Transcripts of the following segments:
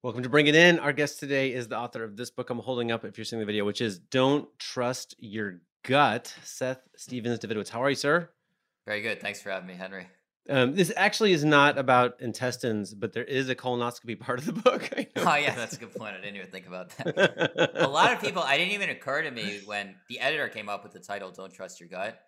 Welcome to Bring It In. Our guest today is the author of this book I'm holding up if you're seeing the video, which is Don't Trust Your Gut. Seth Stephens Davidowitz. How are you, sir? Very good. Thanks for having me, Henry. Um, this actually is not about intestines, but there is a colonoscopy part of the book. Oh yeah, that's a good point. I didn't even think about that. a lot of people, I didn't even occur to me when the editor came up with the title "Don't Trust Your Gut."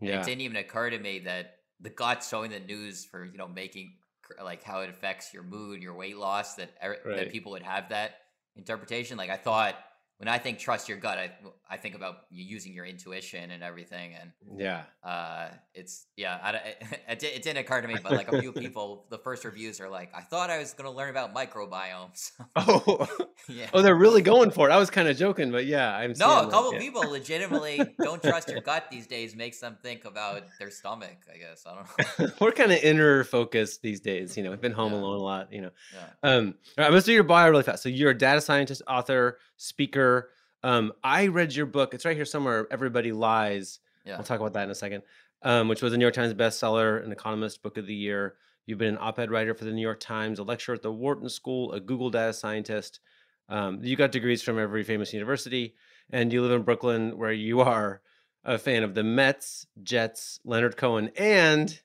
Yeah. It didn't even occur to me that the gut showing the news for you know making like how it affects your mood, your weight loss. That er, right. that people would have that interpretation. Like I thought when I think trust your gut, I I think about using your intuition and everything, and yeah, uh, it's yeah, I, it, it, didn't occur to me, but like a few people, the first reviews are like, I thought I was going to learn about microbiomes. oh, yeah. Oh, they're really going for it. I was kind of joking, but yeah, I'm no. A couple like, people yeah. legitimately don't trust your gut these days. Makes them think about their stomach. I guess I don't know. We're kind of inner focused these days. You know, we've been home yeah. alone a lot. You know, yeah. um, all right, let's do your bio really fast. So you're a data scientist, author, speaker. Um, I read your book. It's right here somewhere. Everybody lies. Yeah. We'll talk about that in a second. Um, which was a New York Times bestseller, an Economist Book of the Year. You've been an op-ed writer for the New York Times, a lecturer at the Wharton School, a Google data scientist. Um, you got degrees from every famous university, and you live in Brooklyn, where you are a fan of the Mets, Jets, Leonard Cohen, and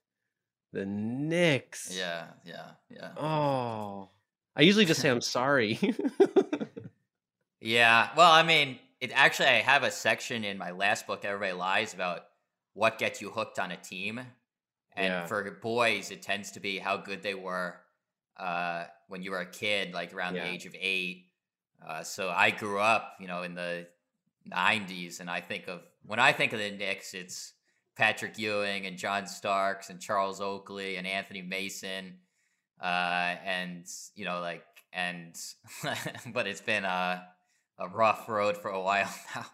the Knicks. Yeah, yeah, yeah. Oh, I usually just say I'm sorry. Yeah. Well, I mean, it actually I have a section in my last book, Everybody Lies, about what gets you hooked on a team. And yeah. for boys, it tends to be how good they were uh, when you were a kid, like around yeah. the age of eight. Uh, so I grew up, you know, in the '90s, and I think of when I think of the Knicks, it's Patrick Ewing and John Starks and Charles Oakley and Anthony Mason, uh, and you know, like, and but it's been uh a rough road for a while now.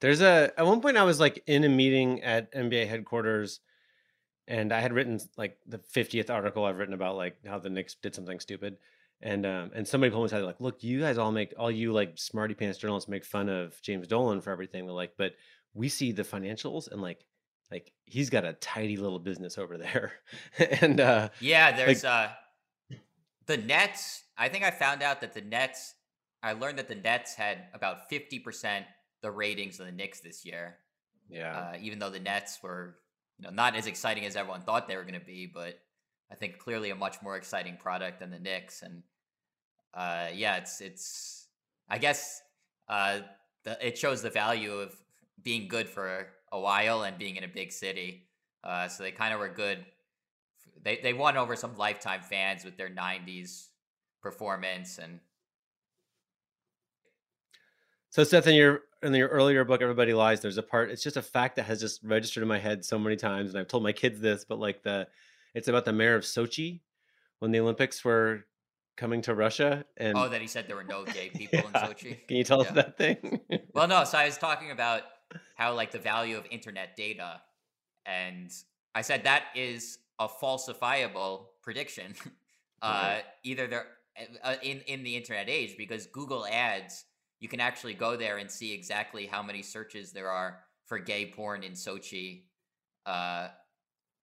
There's a at one point I was like in a meeting at NBA headquarters and I had written like the 50th article I've written about like how the Knicks did something stupid. And um and somebody told me aside like, look, you guys all make all you like smarty pants journalists make fun of James Dolan for everything. They're like, but we see the financials and like like he's got a tidy little business over there. and uh Yeah, there's like, uh the Nets. I think I found out that the Nets I learned that the Nets had about 50% the ratings of the Knicks this year. Yeah. Uh, even though the Nets were, you know, not as exciting as everyone thought they were going to be, but I think clearly a much more exciting product than the Knicks. And uh, yeah, it's it's. I guess uh, the, it shows the value of being good for a while and being in a big city. Uh, so they kind of were good. They they won over some lifetime fans with their '90s performance and so Seth, in your in your earlier book, Everybody Lies, there's a part. It's just a fact that has just registered in my head so many times, and I've told my kids this, but like the, it's about the mayor of Sochi when the Olympics were coming to Russia, and oh, that he said there were no gay people yeah. in Sochi. Can you tell yeah. us that thing? well, no. So I was talking about how like the value of internet data, and I said that is a falsifiable prediction. uh, either they're uh, in in the internet age because Google Ads you can actually go there and see exactly how many searches there are for gay porn in Sochi, uh,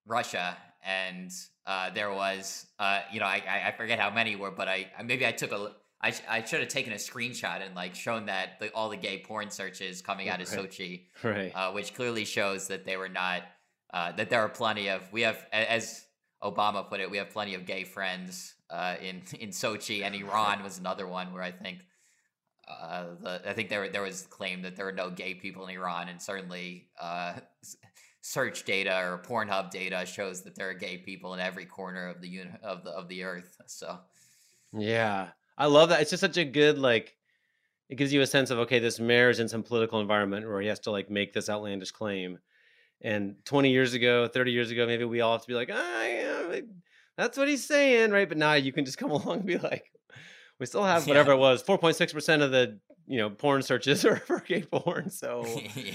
Russia, and uh, there was, uh, you know, I, I forget how many were, but I maybe I took a, I, I should have taken a screenshot and like shown that the, all the gay porn searches coming out of right. Sochi, right? Uh, which clearly shows that they were not, uh, that there are plenty of, we have, as Obama put it, we have plenty of gay friends uh, in in Sochi, and Iran was another one where I think uh, the, I think there there was claim that there were no gay people in Iran, and certainly uh, search data or Pornhub data shows that there are gay people in every corner of the uni- of the of the earth. So, yeah, I love that. It's just such a good like. It gives you a sense of okay, this mayor is in some political environment where he has to like make this outlandish claim. And 20 years ago, 30 years ago, maybe we all have to be like, ah, yeah, that's what he's saying, right? But now you can just come along and be like, we still have whatever yeah. it was 4.6% of the you know porn searches are for gay porn so yeah.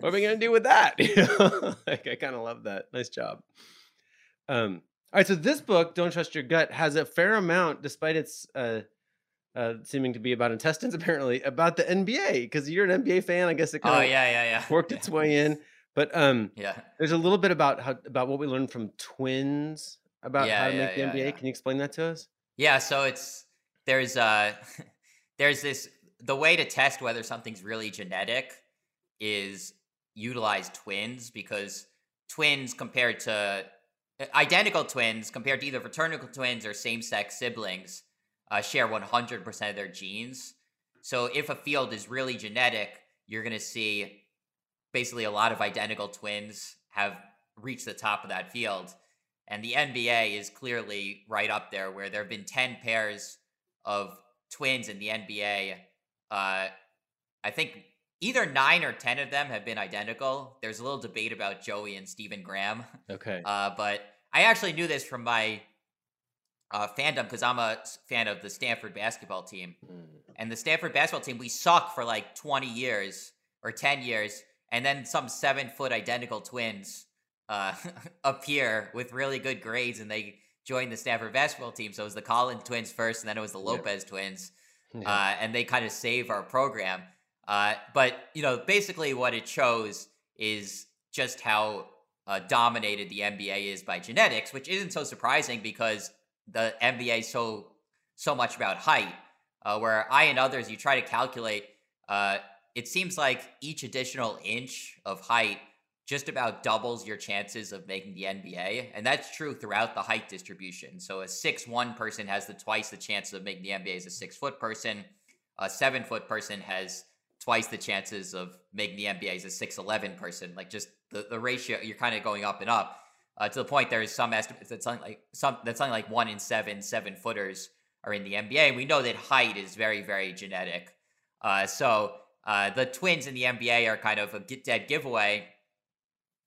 what are we going to do with that like i kind of love that nice job um all right so this book don't trust your gut has a fair amount despite its uh uh, seeming to be about intestines, apparently about the NBA because you're an NBA fan. I guess it kind oh, of yeah, yeah, yeah. worked its way in. But um, yeah, there's a little bit about how about what we learned from twins about yeah, how to yeah, make the NBA. Can you explain that to us? Yeah, so it's there's uh there's this the way to test whether something's really genetic is utilize twins because twins compared to uh, identical twins compared to either fraternal twins or same-sex siblings uh, share 100% of their genes. So if a field is really genetic you're going to see basically a lot of identical twins have reached the top of that field. And the nba is clearly right up there where there have been 10 pairs of twins in the nba uh, i think either nine or ten of them have been identical. There's a little debate about Joey and Stephen Graham. Okay. Uh, but I actually knew this from my uh, fandom because I'm a fan of the Stanford basketball team. Mm. And the Stanford basketball team, we suck for like 20 years or 10 years. And then some seven foot identical twins uh, appear with really good grades and they join the Stanford basketball team. So it was the Collins twins first, and then it was the Lopez yeah. twins. Yeah. Uh, and they kind of save our program. Uh, but you know, basically, what it shows is just how uh, dominated the NBA is by genetics, which isn't so surprising because the NBA is so so much about height. Uh, where I and others, you try to calculate, uh, it seems like each additional inch of height just about doubles your chances of making the NBA, and that's true throughout the height distribution. So a six one person has the twice the chances of making the NBA as a six foot person. A seven foot person has twice the chances of making the NBA as a 6'11 person. Like just the, the ratio, you're kind of going up and up. Uh, to the point there is some estimates that something like some that's something like one in seven seven footers are in the NBA. We know that height is very very genetic. Uh, so uh, the twins in the NBA are kind of a dead giveaway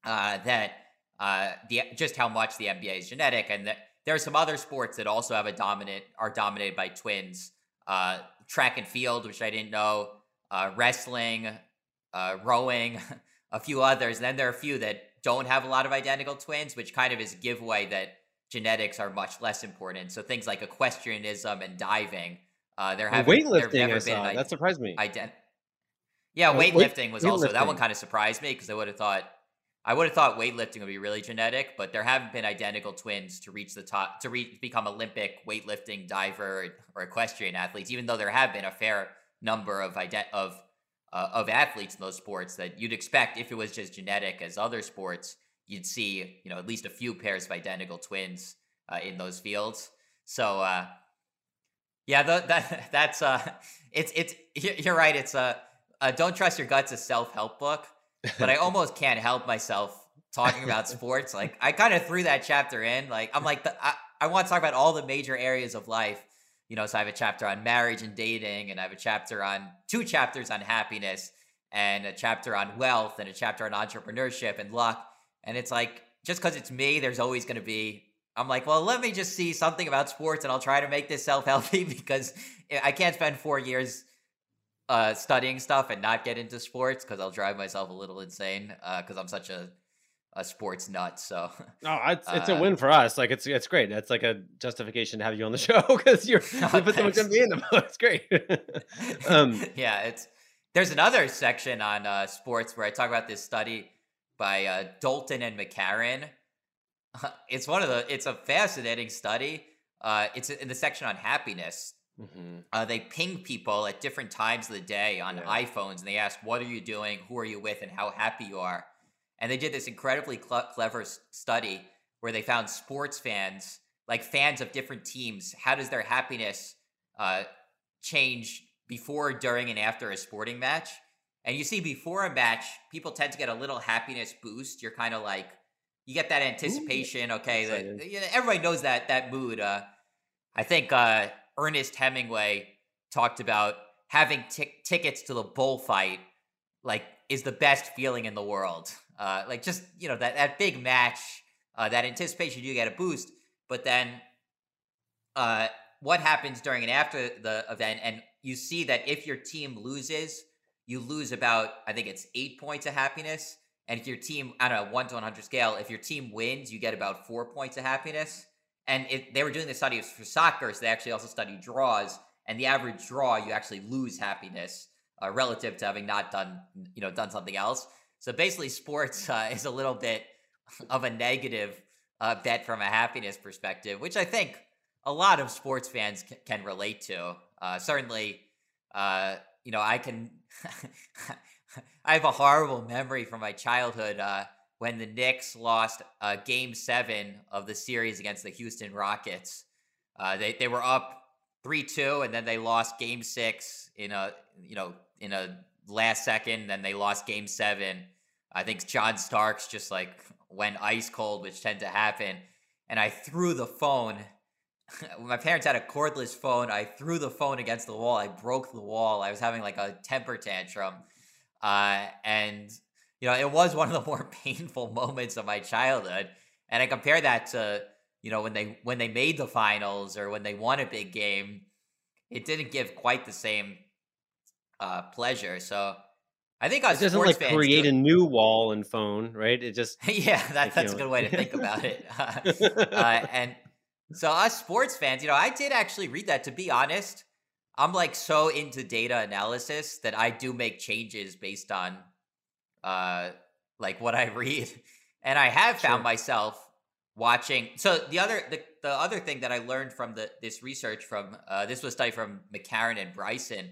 uh, that uh, the just how much the NBA is genetic, and that there are some other sports that also have a dominant are dominated by twins. Uh, track and field, which I didn't know uh, wrestling, uh, rowing, a few others. And then there are a few that don't have a lot of identical twins, which kind of is a giveaway that genetics are much less important. So things like equestrianism and diving, uh, there have weightlifting. Never been that surprised me. Ident- yeah, weightlifting was weightlifting. also that one kind of surprised me because I would have thought I would have thought weightlifting would be really genetic, but there haven't been identical twins to reach the top to become Olympic weightlifting diver or equestrian athletes. Even though there have been a fair number of ident- of uh, of athletes in those sports that you'd expect if it was just genetic as other sports you'd see you know at least a few pairs of identical twins uh, in those fields so uh, yeah the, that that's uh it's it's you're right it's a don't trust your guts a self-help book but i almost can't help myself talking about sports like i kind of threw that chapter in like i'm like the, I, I want to talk about all the major areas of life you know, so I have a chapter on marriage and dating, and I have a chapter on two chapters on happiness, and a chapter on wealth, and a chapter on entrepreneurship and luck. And it's like, just because it's me, there's always going to be. I'm like, well, let me just see something about sports, and I'll try to make this self healthy because eh, I can't spend four years uh, studying stuff and not get into sports because I'll drive myself a little insane because uh, I'm such a a sports nut. So oh, it's, it's uh, a win for us. Like it's it's great. That's like a justification to have you on the show because you're oh, you put so much NBA in them. It's great. um, yeah, it's there's another section on uh, sports where I talk about this study by uh, Dalton and MacKerron. It's one of the. It's a fascinating study. Uh, it's in the section on happiness. Mm-hmm. Uh, they ping people at different times of the day on yeah. iPhones, and they ask, "What are you doing? Who are you with? And how happy you are." And they did this incredibly cl- clever study where they found sports fans, like fans of different teams, how does their happiness uh, change before, during, and after a sporting match? And you see, before a match, people tend to get a little happiness boost. You're kind of like, you get that anticipation. Ooh, okay, the, you know, everybody knows that that mood. Uh, I think uh, Ernest Hemingway talked about having t- tickets to the bullfight, like, is the best feeling in the world. Uh, like just you know that that big match, uh, that anticipation, you get a boost. But then, uh, what happens during and after the event? And you see that if your team loses, you lose about I think it's eight points of happiness. And if your team, on a one to one hundred scale, if your team wins, you get about four points of happiness. And if they were doing the study for soccer, so they actually also study draws. And the average draw, you actually lose happiness uh, relative to having not done, you know, done something else. So basically, sports uh, is a little bit of a negative uh, bet from a happiness perspective, which I think a lot of sports fans c- can relate to. Uh, certainly, uh, you know, I can. I have a horrible memory from my childhood uh, when the Knicks lost uh, Game Seven of the series against the Houston Rockets. Uh, they they were up three two, and then they lost Game Six in a you know in a last second. Then they lost Game Seven. I think John Starks just like went ice cold, which tend to happen. And I threw the phone. My parents had a cordless phone. I threw the phone against the wall. I broke the wall. I was having like a temper tantrum. Uh, and, you know, it was one of the more painful moments of my childhood. And I compare that to, you know, when they when they made the finals or when they won a big game, it didn't give quite the same uh, pleasure. So I think us It doesn't like create do- a new wall and phone, right? It just yeah, that, that's a good way to think about it. uh, and so, us sports fans, you know, I did actually read that. To be honest, I'm like so into data analysis that I do make changes based on, uh, like what I read, and I have found Sure. myself watching. So the other, the, the other thing that I learned from the this research from uh, this was study from MacKerron and Bryson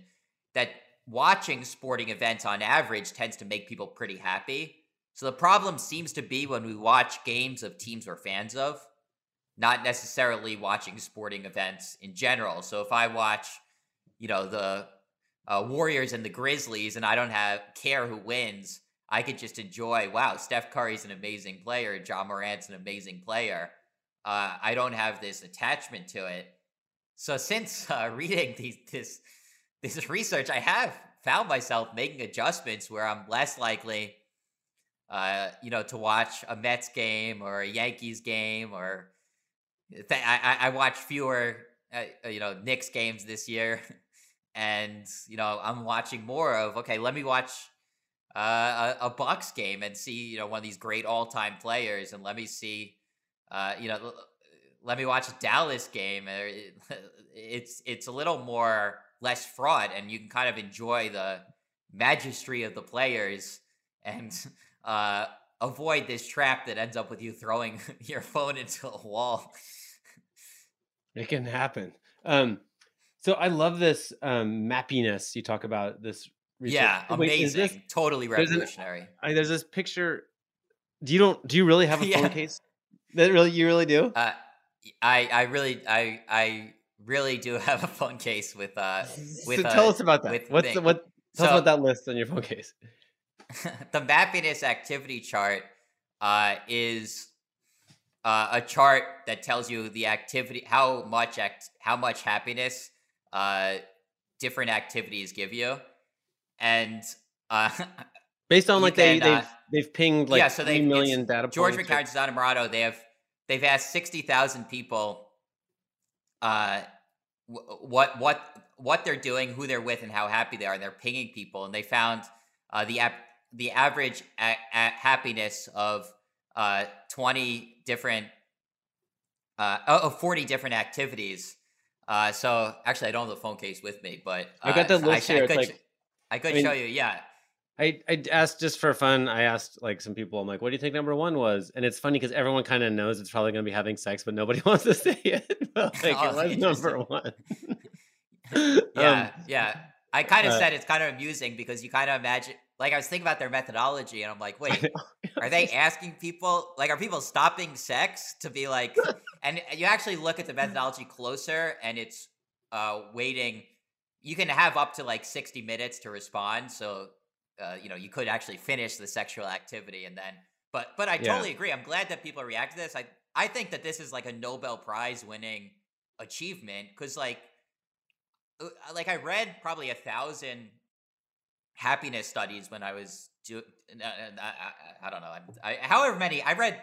that watching sporting events on average tends to make people pretty happy. So the problem seems to be when we watch games of teams we're fans of, not necessarily watching sporting events in general. So if I watch, you know, the uh, Warriors and the Grizzlies, and I don't have care who wins, I could just enjoy. Wow, Steph Curry's an amazing player. Ja Morant's an amazing player. Uh, I don't have this attachment to it. So since uh, reading these, this this research, I have found myself making adjustments where I'm less likely, uh, you know, to watch a Mets game or a Yankees game, or th- I, I watch fewer, uh, you know, Knicks games this year, and you know, I'm watching more of. Okay, let me watch uh, a, Bucks game and see, you know, one of these great all-time players, and let me see, uh, you know, let me watch a Dallas game. It's it's a little more less fraught, and you can kind of enjoy the magistry of the players and uh, avoid this trap that ends up with you throwing your phone into a wall. it can happen. Um, so I love this um, mappiness you talk about. This research. yeah, Wait, amazing, this- totally there's an- revolutionary. I, there's this picture. Do you don't? Do you really have a Yeah. phone case? That really you really do? Uh, I I really I I really do have a phone case with uh with so uh, tell us about that. What's the, what? Tell us about that list on your phone case. the mappiness activity chart uh, is uh, a chart that tells you the activity, how much act, how much happiness uh, different activities give you, and uh, Based on like they can, uh, they've they've pinged like yeah, so three they've- million data George points. MacKerron, Susana Mourato, they have they've asked sixty thousand people uh, wh- what what what they're doing, who they're with, and how happy they are, and they're pinging people, and they found uh, the ap- the average a- a- happiness of uh, twenty different uh, of forty different activities. Uh, so actually, I don't have the phone case with me, but I got uh, the list I, here. I It's like- I could I mean- show you. Yeah, I, I asked just for fun. I asked like some people. I'm like, "What do you think number one was?" And it's funny because everyone kind of knows it's probably going to be having sex, but nobody wants to say it. But like, Oh, it was number one. Yeah, Um, yeah. I kind of uh, said it's kind of amusing because you kind of imagine, like, I was thinking about their methodology, and I'm like, wait, are they asking people, like, are people stopping sex to be like, and you actually look at the methodology closer, and it's uh, waiting. You can have up to like 60 minutes to respond, so uh, you know you could actually finish the sexual activity and then. But but I Yeah. totally agree. I'm glad that people react to this. I I think that this is like a Nobel Prize winning achievement because like uh, like I read probably a thousand happiness studies when I was do. I, I, I don't know. I, I, however many I read.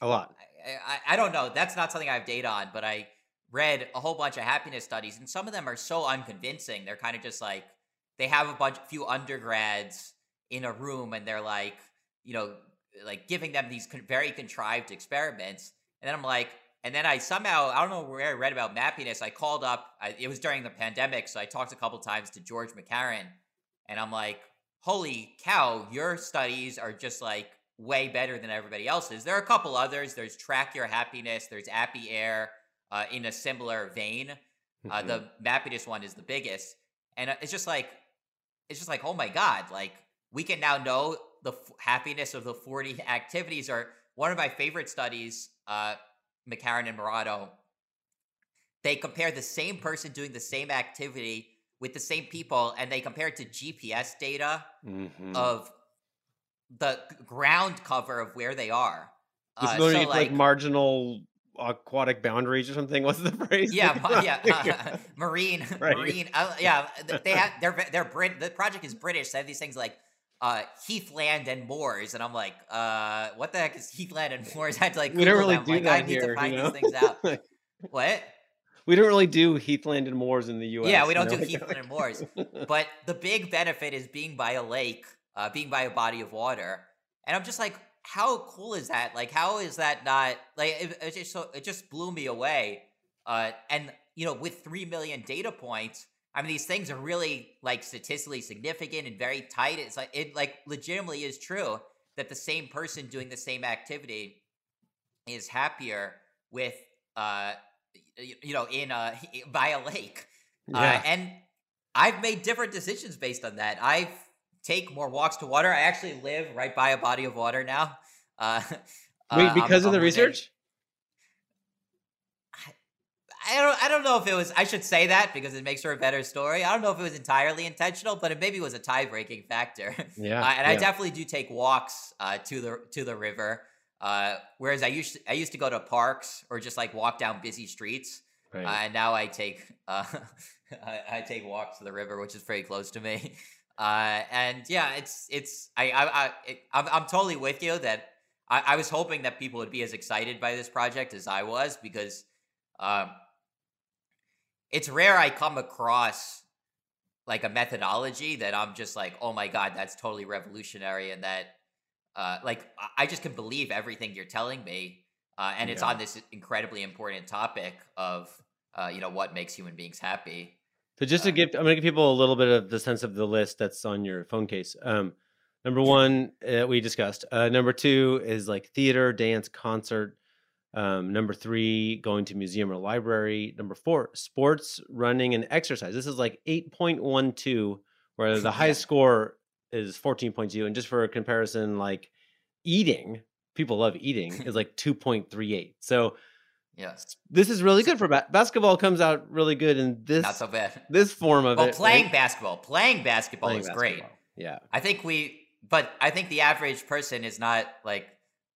a lot. I, I, I don't know. That's not something I have data on, but I read a whole bunch of happiness studies, and some of them are so unconvincing. They're kind of just like they have a bunch, few undergrads in a room, and they're like, you know, like giving them these con- very contrived experiments, and then I'm like, and then I somehow I don't know where I read about mappiness. I called up. I, it was during the pandemic, so I talked a couple times to George MacKerron, and I'm like, holy cow, your studies are just like way better than everybody else's. There are a couple others. There's Track Your Happiness. There's Appy Air. Uh, in a similar vein. Uh, Mhm. the Mappiness one is the biggest, and uh, it's just like it's just like oh my god, like we can now know the f- happiness of the forty activities. Or one of my favorite studies, uh, MacKerron and Mourato. they compare the same person doing the same activity with the same people, and they compare it to GPS data Mhm. of the ground cover of where they are. This Uh, so like, like marginal aquatic boundaries or something. What's the phrase? yeah, yeah, uh, marine, Right. marine. Uh, yeah, they have they're they're Brit. The project is British. They have these things like uh, Heathland and Moors, and I'm like, uh, what the heck is Heathland and Moors? I had to like we don't really them. do like, that I need here. to find you know? these things out. what? we don't really do heathland and moors in the U.S. Yeah, we don't know? do Heathland and Moors. But the big benefit is being by a lake, uh, being by a body of water, and I'm just like, how cool is that? Like, how is that not like? It, it just so it just blew me away. Uh, and you know, with three million data points, I mean, these things are really like statistically significant and very tight. It's like it like legitimately is true that the same person doing the same activity is happier with uh you know in uh by a lake uh, yeah. and I've made different decisions based on that. I take more walks to water. I actually live right by a body of water now. Uh, uh, Wait, I'm- because of the I'm research? I don't. I don't know if it was. I should say that because it makes for a better story. I don't know if it was entirely intentional, but it maybe was a tie breaking factor. Yeah. Uh, and I definitely do take walks uh, to the to the river. Uh, whereas I used to, I used to go to parks or just like walk down busy streets. Right. Uh, and now I take uh, I, I take walks to the river, which is pretty close to me. Uh, and yeah, it's it's I I, I it, I'm I'm totally with you that I, I was hoping that people would be as excited by this project as I was because um, it's rare I come across like a methodology that I'm just like, oh my god, that's totally revolutionary, and that uh, like I- I just can believe everything you're telling me, uh, and it's on this incredibly important topic of uh, you know what makes human beings happy. So just to give, I'm going to give people a little bit of the sense of the list that's on your phone case. Um, number one, uh, we discussed. Uh, number two is like theater, dance, concert. Um, number three, going to museum or library. Number four, sports, running, and exercise. This is like 8.12, where the highest score is 14.2. And just for a comparison, like eating, people love eating, is like 2.38. So Yeah, this is really good for ba- basketball. Comes out really good in this not so bad. this form of Well, it. playing right? basketball, playing basketball Playing is great. Yeah. I think we, but I think the average person is not like.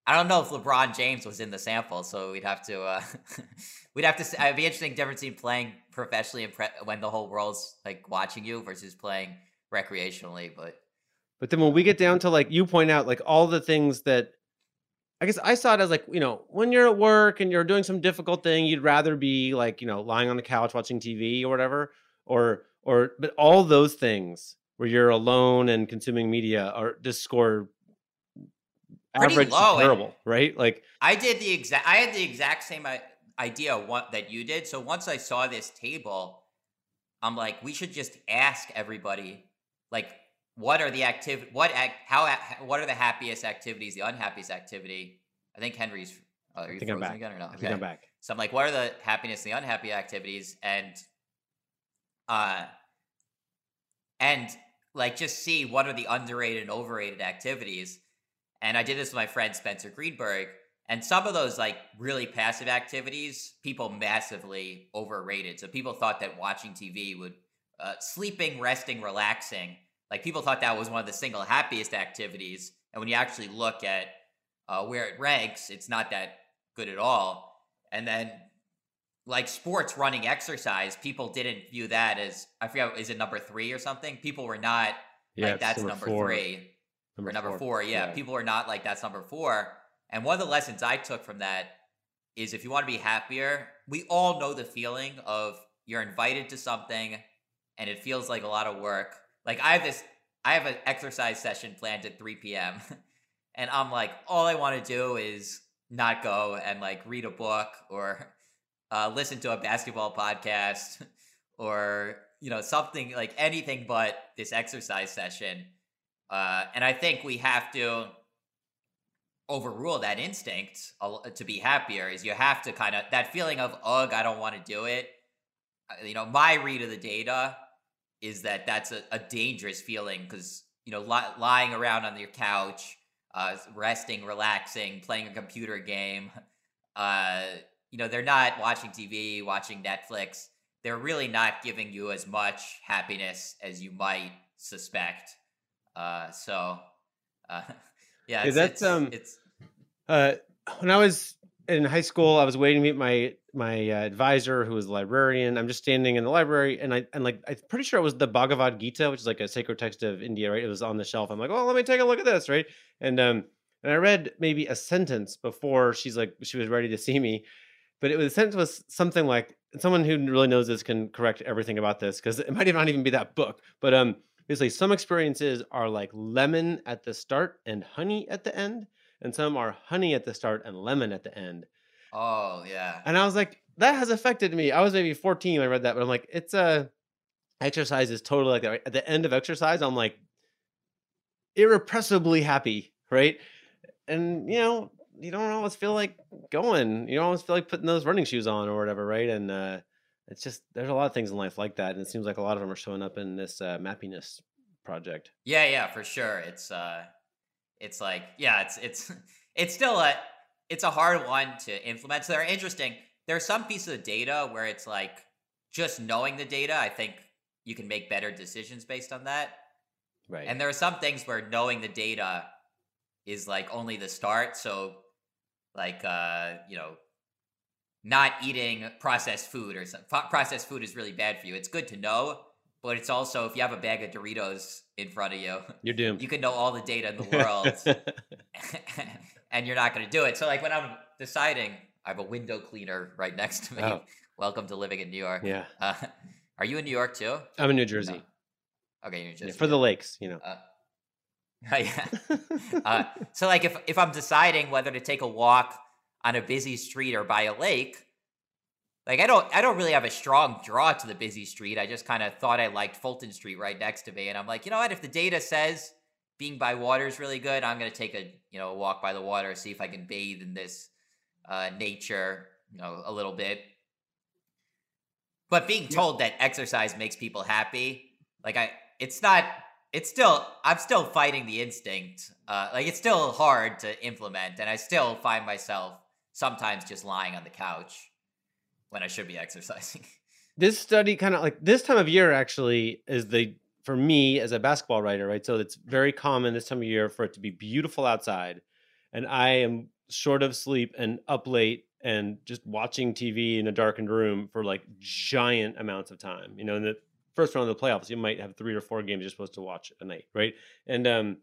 I don't know if LeBron James was in the sample, so we'd have to, uh we'd have to. It'd be interesting difference in playing professionally and pre- when the whole world's like watching you versus playing recreationally. But But then when we get down to like you point out like all the things that I guess I saw it as like, you know, when you're at work and you're doing some difficult thing, you'd rather be like, you know, lying on the couch watching TV or whatever. Or or but all those things where you're alone and consuming media are just score Pretty average low, terrible, right? Like I did the exact. I had the exact same idea what that you did. So once I saw this table, I'm like, we should just ask everybody, like, what are the active, what act, how, what are the happiest activities, the unhappiest activity? I think Henry's. Uh, are you think I'm back. again or no? I think I'm back. So I'm like, what are the happiness, and the unhappy activities, and uh, and like just see what are the underrated and overrated activities. And I did this with my friend Spencer Greenberg, and some of those like really passive activities, people massively overrated. So people thought that watching TV would, uh, sleeping, resting, relaxing, like people thought that was one of the single happiest activities. And when you actually look at uh, where it ranks, it's not that good at all. And then like sports, running, exercise, people didn't view that as I forget is it number three or something. People were not Yeah, like that's number, four. three or number four. Yeah, Yeah. people are not like that's number four. And one of the lessons I took from that is if you want to be happier, we all know the feeling of you're invited to something and it feels like a lot of work. Like I have this, I have an exercise session planned at 3 p.m. and I'm like, all I want to do is not go and like read a book or uh, listen to a basketball podcast or you know something like anything but this exercise session. Uh, and I think we have to overrule that instinct to be happier is you have to kind of that feeling of ugh i don't want to do it uh, you know my read of the data is that that's a, a dangerous feeling because you know li- lying around on your couch uh, resting relaxing playing a computer game uh, you know they're not watching tv watching netflix. They're really not giving you as much happiness as you might suspect. Uh, so uh, yeah, it's, that's it's, um, it's uh, when I was in high school, I was waiting to meet my my uh, advisor, who was a librarian. I'm just standing in the library, and I and like I'm pretty sure it was the Bhagavad Gita, which is like a sacred text of India, right? It was on the shelf. I'm like, oh, let me take a look at this, right? And um, and I read maybe a sentence before she's like she was ready to see me, but it was the sentence was something like someone who really knows this can correct everything about this because it might not even be that book, but um basically some experiences are like lemon at the start and honey at the end and some are honey at the start and lemon at the end oh yeah. And i was like that has affected me. I was maybe 14 when i read that but i'm like it's a uh, exercise is totally like that right? at the end of exercise i'm like irrepressibly happy right? And you know you don't always feel like going you don't always feel like putting those running shoes on or whatever right? And uh it's just there's a lot of things in life like that and it seems like a lot of them are showing up in this uh, mappiness project. Yeah yeah for sure. It's uh it's like yeah it's it's it's still a it's a hard one to implement. So they're interesting. There are some pieces of data where it's like just knowing the data i think you can make better decisions based on that. Right. And there are some things where knowing the data is like only the start. So like uh you know not eating processed food or some processed food is really bad for you. It's good to know, but it's also if you have a bag of Doritos in front of you, you're doomed. You can know all the data in the world, and you're not going to do it. So, like when I'm deciding, I have a window cleaner right next to me. Oh. Welcome to living in New York. Yeah. Uh, are you in New York too? I'm in New Jersey. No. Okay, New Jersey. Yeah, for yeah. the lakes, you know. Uh, yeah. uh, so, like, if if I'm deciding whether to take a walk on a busy street or by a lake, like I don't I don't really have a strong draw to the busy street. I just kind of thought I liked Fulton Street right next to me, and I'm like, you know what? If the data says being by water is really good, I'm gonna take a you know walk by the water, see if I can bathe in this uh, nature, you know, a little bit. But being told that exercise makes people happy, like I, it's not. It's still. I'm still fighting the instinct. Uh, like it's still hard to implement, and I still find myself sometimes just lying on the couch when I should be exercising. This study kind of like this time of year actually is the for me as a basketball writer, right? So it's very common this time of year for it to be beautiful outside and I am short of sleep and up late and just watching TV in a darkened room for like giant amounts of time. You know, in the first round of the playoffs, you might have three or four games you're supposed to watch a night, right? And um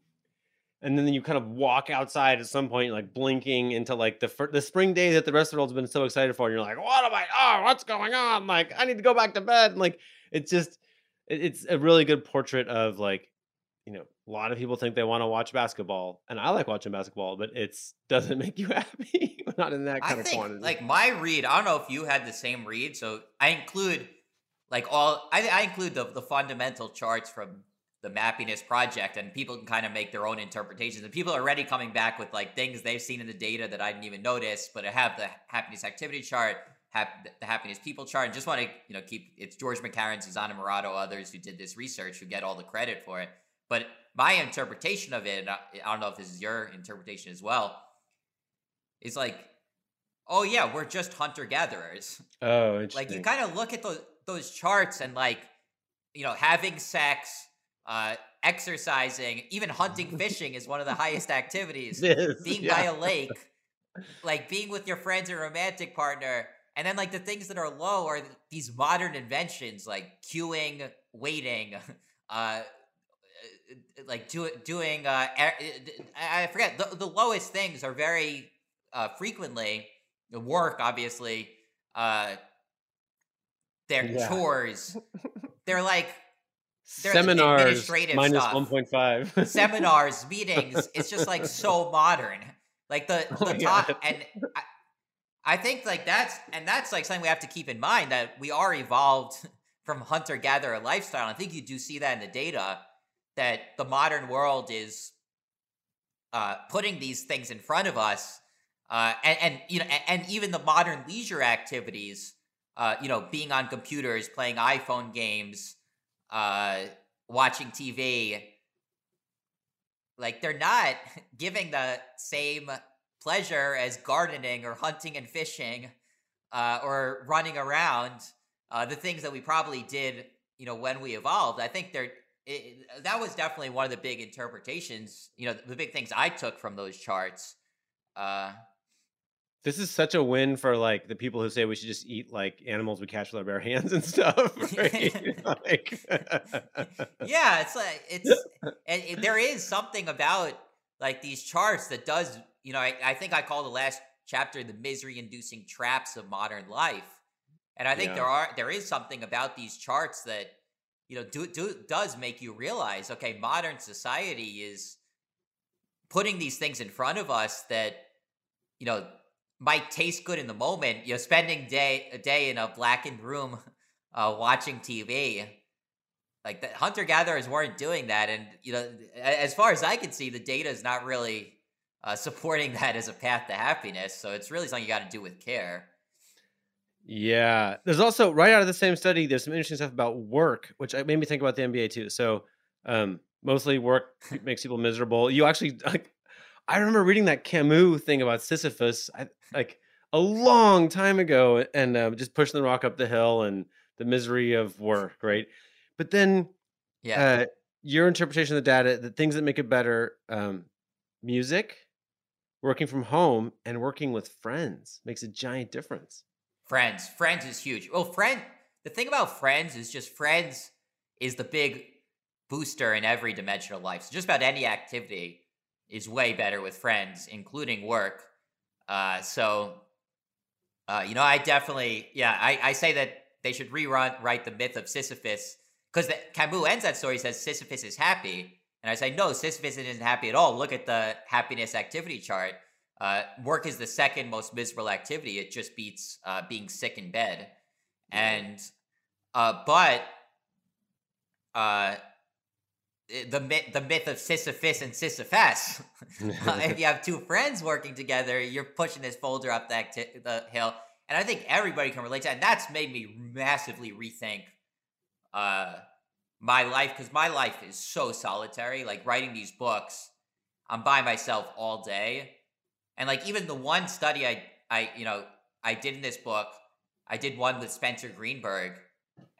and then you kind of walk outside at some point, like blinking into like the the spring day that the rest of the world's been so excited for, and you're like, "What am I? Oh, what's going on? Like, I need to go back to bed." And like, it's just, it's a really good portrait of like, you know, a lot of people think they want to watch basketball, and I like watching basketball, but it's doesn't make you happy. Not in that kind I of think, quantity. Like my read, I don't know if you had the same read, so I include like all I, I include the the fundamental charts from the mappiness project and people can kind of make their own interpretations and people are already coming back with like things they've seen in the data that i didn't even notice but i have the happiness activity chart have the happiness people chart and just want to you know keep it's george MacKerron Susana Mourato, others who did this research who get all the credit for it but my interpretation of it and I, I don't know if this is your interpretation as well is like oh yeah we're just hunter gatherers oh like you kind of look at those those charts and like you know having sex uh, exercising, even hunting, fishing is one of the highest activities. Is, being yeah. by a lake, like being with your friends or romantic partner, and then like the things that are low are these modern inventions like queuing, waiting, uh, like do, doing. Uh, I forget the, the lowest things are very uh, frequently the work. Obviously, uh, they're yeah. chores. They're like seminars minus 1.5 seminars meetings it's just like so modern like the the oh, top yeah. and I, think like that's and that's like something we have to keep in mind that we are evolved from hunter gatherer lifestyle. I think you do see that in the data that the modern world is uh, putting these things in front of us, uh, and, and you know, and, and, even the modern leisure activities, uh, you know, being on computers, playing iPhone games, uh, watching TV, like they're not giving the same pleasure as gardening or hunting and fishing uh, or running around. Uh, the things that we probably did, you know, when we evolved. I think they're it, that was definitely one of the big interpretations. You know, the big things I took from those charts. Uh, this is such a win for like the people who say we should just eat like animals we catch with our bare hands and stuff. Right? like... yeah, it's like it's and it, there is something about like these charts that does you know I, I think I call the last chapter the misery inducing traps of modern life, and I think yeah. there are there is something about these charts that you know do, do does make you realize okay modern society is putting these things in front of us that you know might taste good in the moment. You know, spending day a day in a blackened room uh, watching TV. Like the hunter gatherers weren't doing that, and you know, as far as I can see, the data is not really uh, supporting that as a path to happiness. So it's really something you got to do with care. Yeah, there's also right out of the same study. There's some interesting stuff about work, which made me think about the NBA too. So, um, mostly work makes people miserable. You actually like I remember reading that Camus thing about Sisyphus, I, like a long time ago, and uh, just pushing the rock up the hill and the misery of work, right? But then, yeah, uh, your interpretation of the data, the things that make it better, um, music, working from home, and working with friends makes a giant difference. Friends, friends is huge. Well, friend, the thing about friends is just friends is the big booster in every dimension of life. So just about any activity is way better with friends, including work. Uh, so, uh, you know, I definitely, yeah, I, I say that they should rerun write the myth of Sisyphus because Camus ends that story says Sisyphus is happy, and I say no, Sisyphus isn't happy at all. Look at the happiness activity chart. Uh, work is the second most miserable activity. It just beats uh, being sick in bed, and uh, but uh, Eh, the myth, the myth of Sisyphus and Sisyphus. uh, if you have two friends working together, you're pushing this folder up the, the hill, and I think everybody can relate to that. And that's made me massively rethink uh, my life because my life is so solitary. Like writing these books, I'm by myself all day, and like even the one study I I you know I did in this book, I did one with Spencer Greenberg,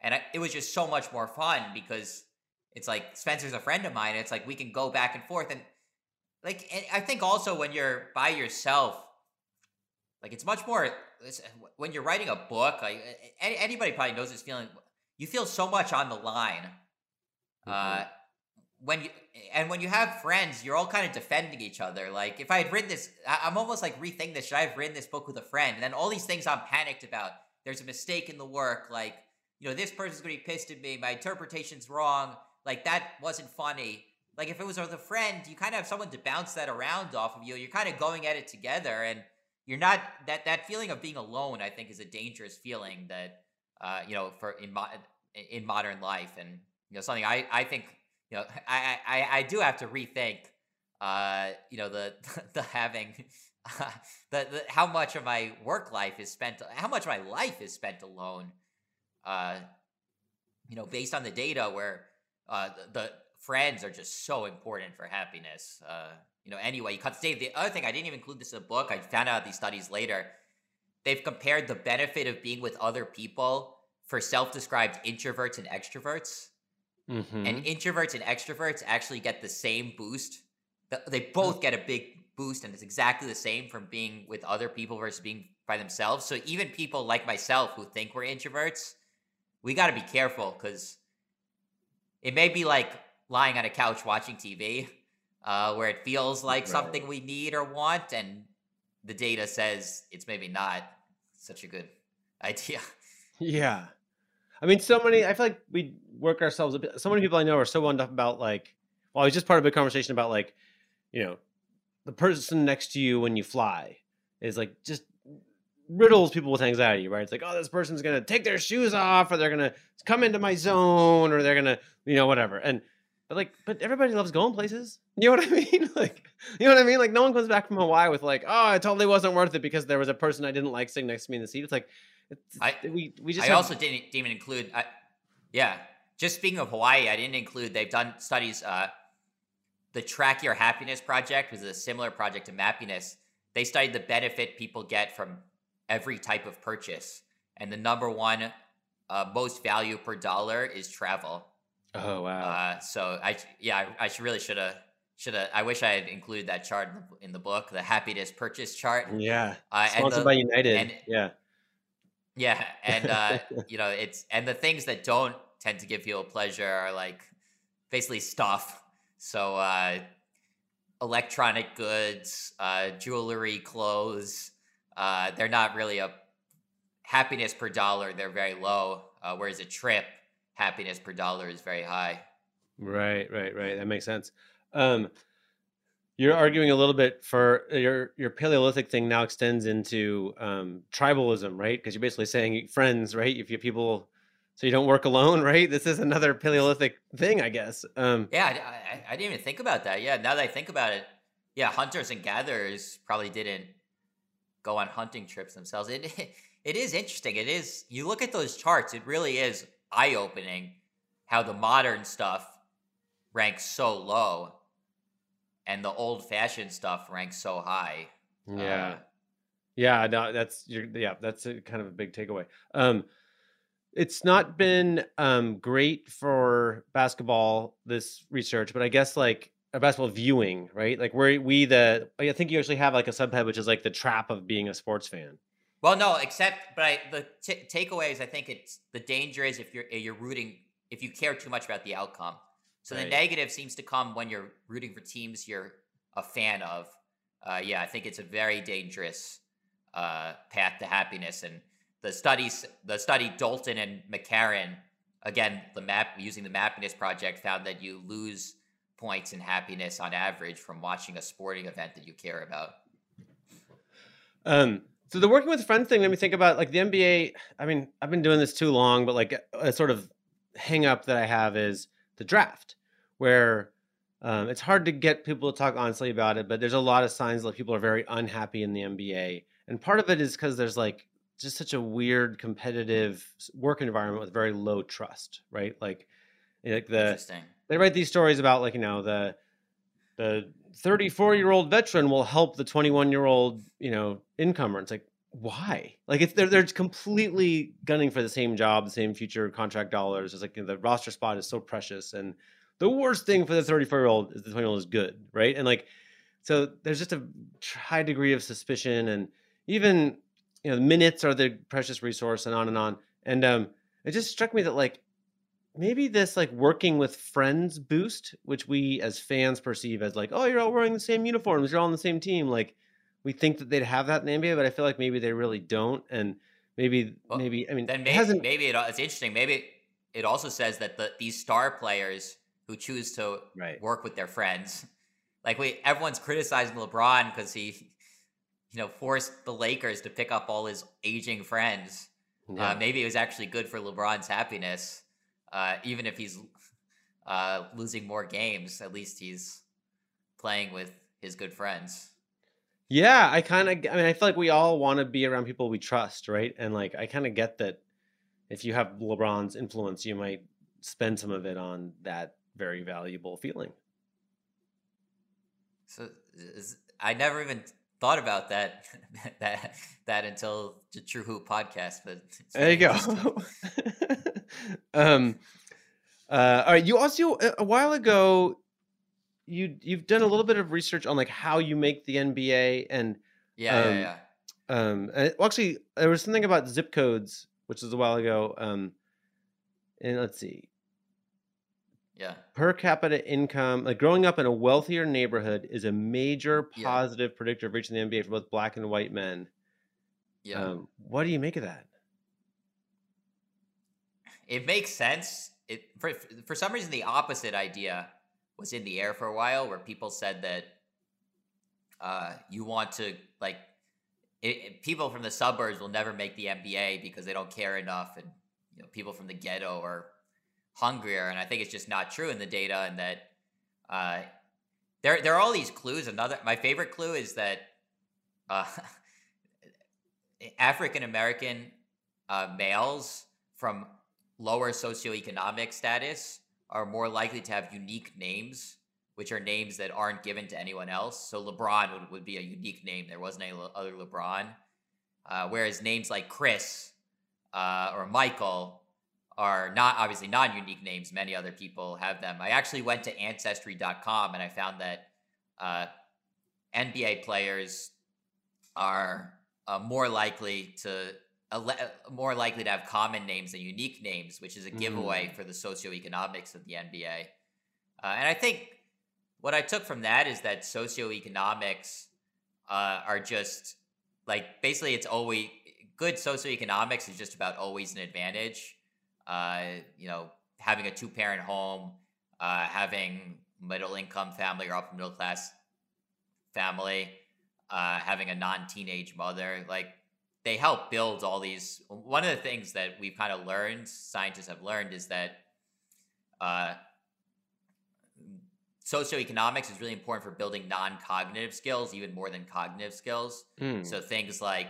and I, it was just so much more fun because it's like Spencer's a friend of mine. It's like we can go back and forth, and like and I think also when you're by yourself, like it's much more when you're writing a book. Like anybody probably knows this feeling. You feel so much on the line. Uh, mm-hmm. Uh, when you and when you have friends, you're all kind of defending each other. Like if I had written this, I'm almost like rethinking this. Should I have written this book with a friend? And then all these things I'm panicked about. There's a mistake in the work. Like you know, this person's to be pissed at me. My interpretation's wrong like that wasn't funny. Like if it was with a friend, you kind of have someone to bounce that around off of you. You're kind of going at it together, and you're not that that feeling of being alone. I think is a dangerous feeling that uh, you know for in mo- in modern life, and you know something I I think you know I I, I do have to rethink uh you know the the having the, the how much of my work life is spent how much of my life is spent alone uh you know based on the data where uh, the, the, friends are just so important for happiness. Uh, you know, anyway, you cut stay. The other thing, I didn't even include this in the book. I found out these studies later. They've compared the benefit of being with other people for self-described introverts and extroverts. Mm-hmm. And introverts and extroverts actually get the same boost. They both get a big boost, and it's exactly the same from being with other people versus being by themselves. So even people like myself who think we're introverts, we got to be careful because it may be like lying on a couch watching TV, uh, where it feels like right. something we need or want, and the data says it's maybe not such a good idea. Yeah. I mean, so many, I feel like we work ourselves a bit. So many mm-hmm. people I know are so wound up about like, well, I was just part of a conversation about like, you know, the person next to you when you fly is like just riddles people with anxiety, right? It's like, oh, this person's gonna take their shoes off, or they're gonna come into my zone, or they're gonna, you know, whatever. And But like, but everybody loves going places. You know what I mean? Like, you know what I mean? Like, no one comes back from Hawaii with like, oh, it totally wasn't worth it because there was a person I didn't like sitting next to me in the seat. It's like, it's, I- we we just I have- also didn't, didn't even include. I, yeah, just speaking of Hawaii, I didn't include. They've done studies. Uh, the Track Your Happiness project was a similar project to Mappiness. They studied the benefit people get from every type of purchase, and the number one uh, most value per dollar is travel. oh wow. Uh, so I yeah I, I should really should have should have. I wish I had included that chart in the, in the book, the happiness purchase chart. yeah. Uh, and Sponsored the- by United. and- yeah. Yeah, and uh, you know it's and the things that don't tend to give people pleasure are like basically stuff. So uh, electronic goods, uh, jewelry, clothes. Uh, they're not really a happiness per dollar. They're very low. Uh, whereas a trip, happiness per dollar is very high. Right, right, right. That makes sense. Um, you're arguing a little bit for your your Paleolithic thing now extends into um, tribalism, right? Because you're basically saying friends, right? If you people, so you don't work alone, right? This is another Paleolithic thing, I guess. Um, Yeah, I, I, I didn't even think about that. Yeah, now that I think about it, yeah, hunters and gatherers probably didn't go on hunting trips themselves. It it is interesting. It is you look at those charts, it really is eye opening how the modern stuff ranks so low and the old fashioned stuff ranks so high. yeah, Uh, yeah. No, that's you're, yeah. That's a kind of a big takeaway. Um, it's not been um great for basketball this research, but I guess like a basketball viewing, right? Like where we the I think you actually have like a subhead which is like the trap of being a sports fan. Well, no, except but I, the t- takeaways. I think it's the danger is if you're you're rooting if you care too much about the outcome. So the negative seems to come when you're rooting for teams you're a fan of. Uh, yeah, I think it's a very dangerous uh, path to happiness. And the studies, the study Dalton and MacKerron, again, the map using the Mappiness project found that you lose points in happiness on average from watching a sporting event that you care about. Um, so the working with friends thing made me think about like the NBA. I mean, I've been doing this too long, but like a sort of hang up that I have is the draft, where um, it's hard to get people to talk honestly about it, but there's a lot of signs that people are very unhappy in the NBA. And part of it is because there's like just such a weird competitive work environment with very low trust, right? Like, eh, like the Interesting. they write these stories about like you know the the 34 year old veteran will help the 21 year old you know incomer it's like why like it's they're, they're completely gunning for the same job the same future contract dollars it's like you know, the roster spot is so precious and the worst thing for the 34 year old is the 20 year old is good right and like so there's just a high degree of suspicion and even you know minutes are the precious resource and on and on and um it just struck me that like maybe this like working with friends boost, which we as fans perceive as like, oh, you're all wearing the same uniforms, you're all on the same team. Like we think that they'd have that in the NBA, but I feel like maybe they really don't. And maybe, Well, maybe, I mean, Then it maybe, hasn't. maybe it, it's interesting. Maybe it also says that the, these star players who choose to Right. work with their friends, like we, everyone's criticizing LeBron because he, you know, forced the Lakers to pick up all his aging friends. Yeah. Uh, maybe it was actually good for LeBron's happiness, uh, even if he's uh, losing more games. At least he's playing with his good friends. Yeah, I kind of. I mean, I feel like we all want to be around people we trust, right? And like, I kind of get that. If you have LeBron's influence, you might spend some of it on that very valuable feeling. So is, I never even thought about that that that until the TrueHoop podcast. But There you go. um, uh, all right. You also a a while ago, you you've done a little bit of research on like how you make the NBA and Yeah, Um, yeah, yeah. um, and well, actually there was something about zip codes, which was a while ago. Um, and let's see, Yeah. per capita income, like growing up in a wealthier neighborhood, is a major Yeah. positive predictor of reaching the NBA for both black and white men. Yeah. Um, what do you make of that? it makes sense. It for for some reason the opposite idea was in the air for a while, where people said that uh, you want to like it, it- people from the suburbs will never make the NBA because they don't care enough, and you know people from the ghetto are hungrier, and I think it's just not true in the data, and that uh, there there are all these clues. Another my favorite clue is that uh, African American uh, males from lower socioeconomic status are more likely to have unique names, which are names that aren't given to anyone else. So LeBron would, would be a unique name. There wasn't any other LeBron. Uh, whereas names like Chris uh, or Michael are not obviously non-unique names. Many other people have them. I actually went to ancestry.com and I found that uh, NBA players are uh, more likely to more likely to have common names than unique names, which is a giveaway mm. for the socioeconomics of the NBA. Uh, and I think what I took from that is that socioeconomics uh, are just like basically it's always good socioeconomics is just about always an advantage. Uh, you know, having a two parent home, uh, having middle income family or upper middle class family, uh, having a non teenage mother, like they help build all these. One of the things that we've kind of learned, scientists have learned, is that uh, socioeconomics is really important for building non-cognitive skills even more than cognitive skills mm. so things like